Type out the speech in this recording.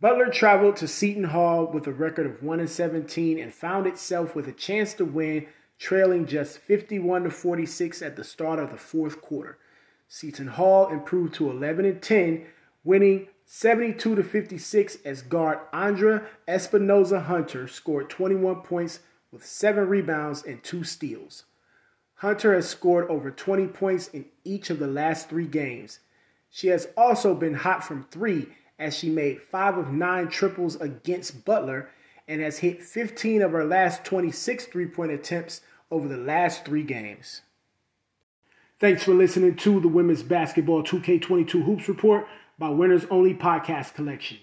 Butler traveled to Seton Hall with a record of 1 and 17 and found itself with a chance to win, trailing just 51 to 46 at the start of the fourth quarter. Seton Hall improved to 11 and 10, winning 72 to 56 as guard Andra Espinoza Hunter scored 21 points with 7 rebounds and 2 steals. Hunter has scored over 20 points in each of the last 3 games. She has also been hot from 3 as she made 5 of 9 triples against Butler and has hit 15 of her last 26 three-point attempts over the last 3 games. Thanks for listening to the Women's Basketball 2K22 Hoops Report by Winners Only Podcast Collection.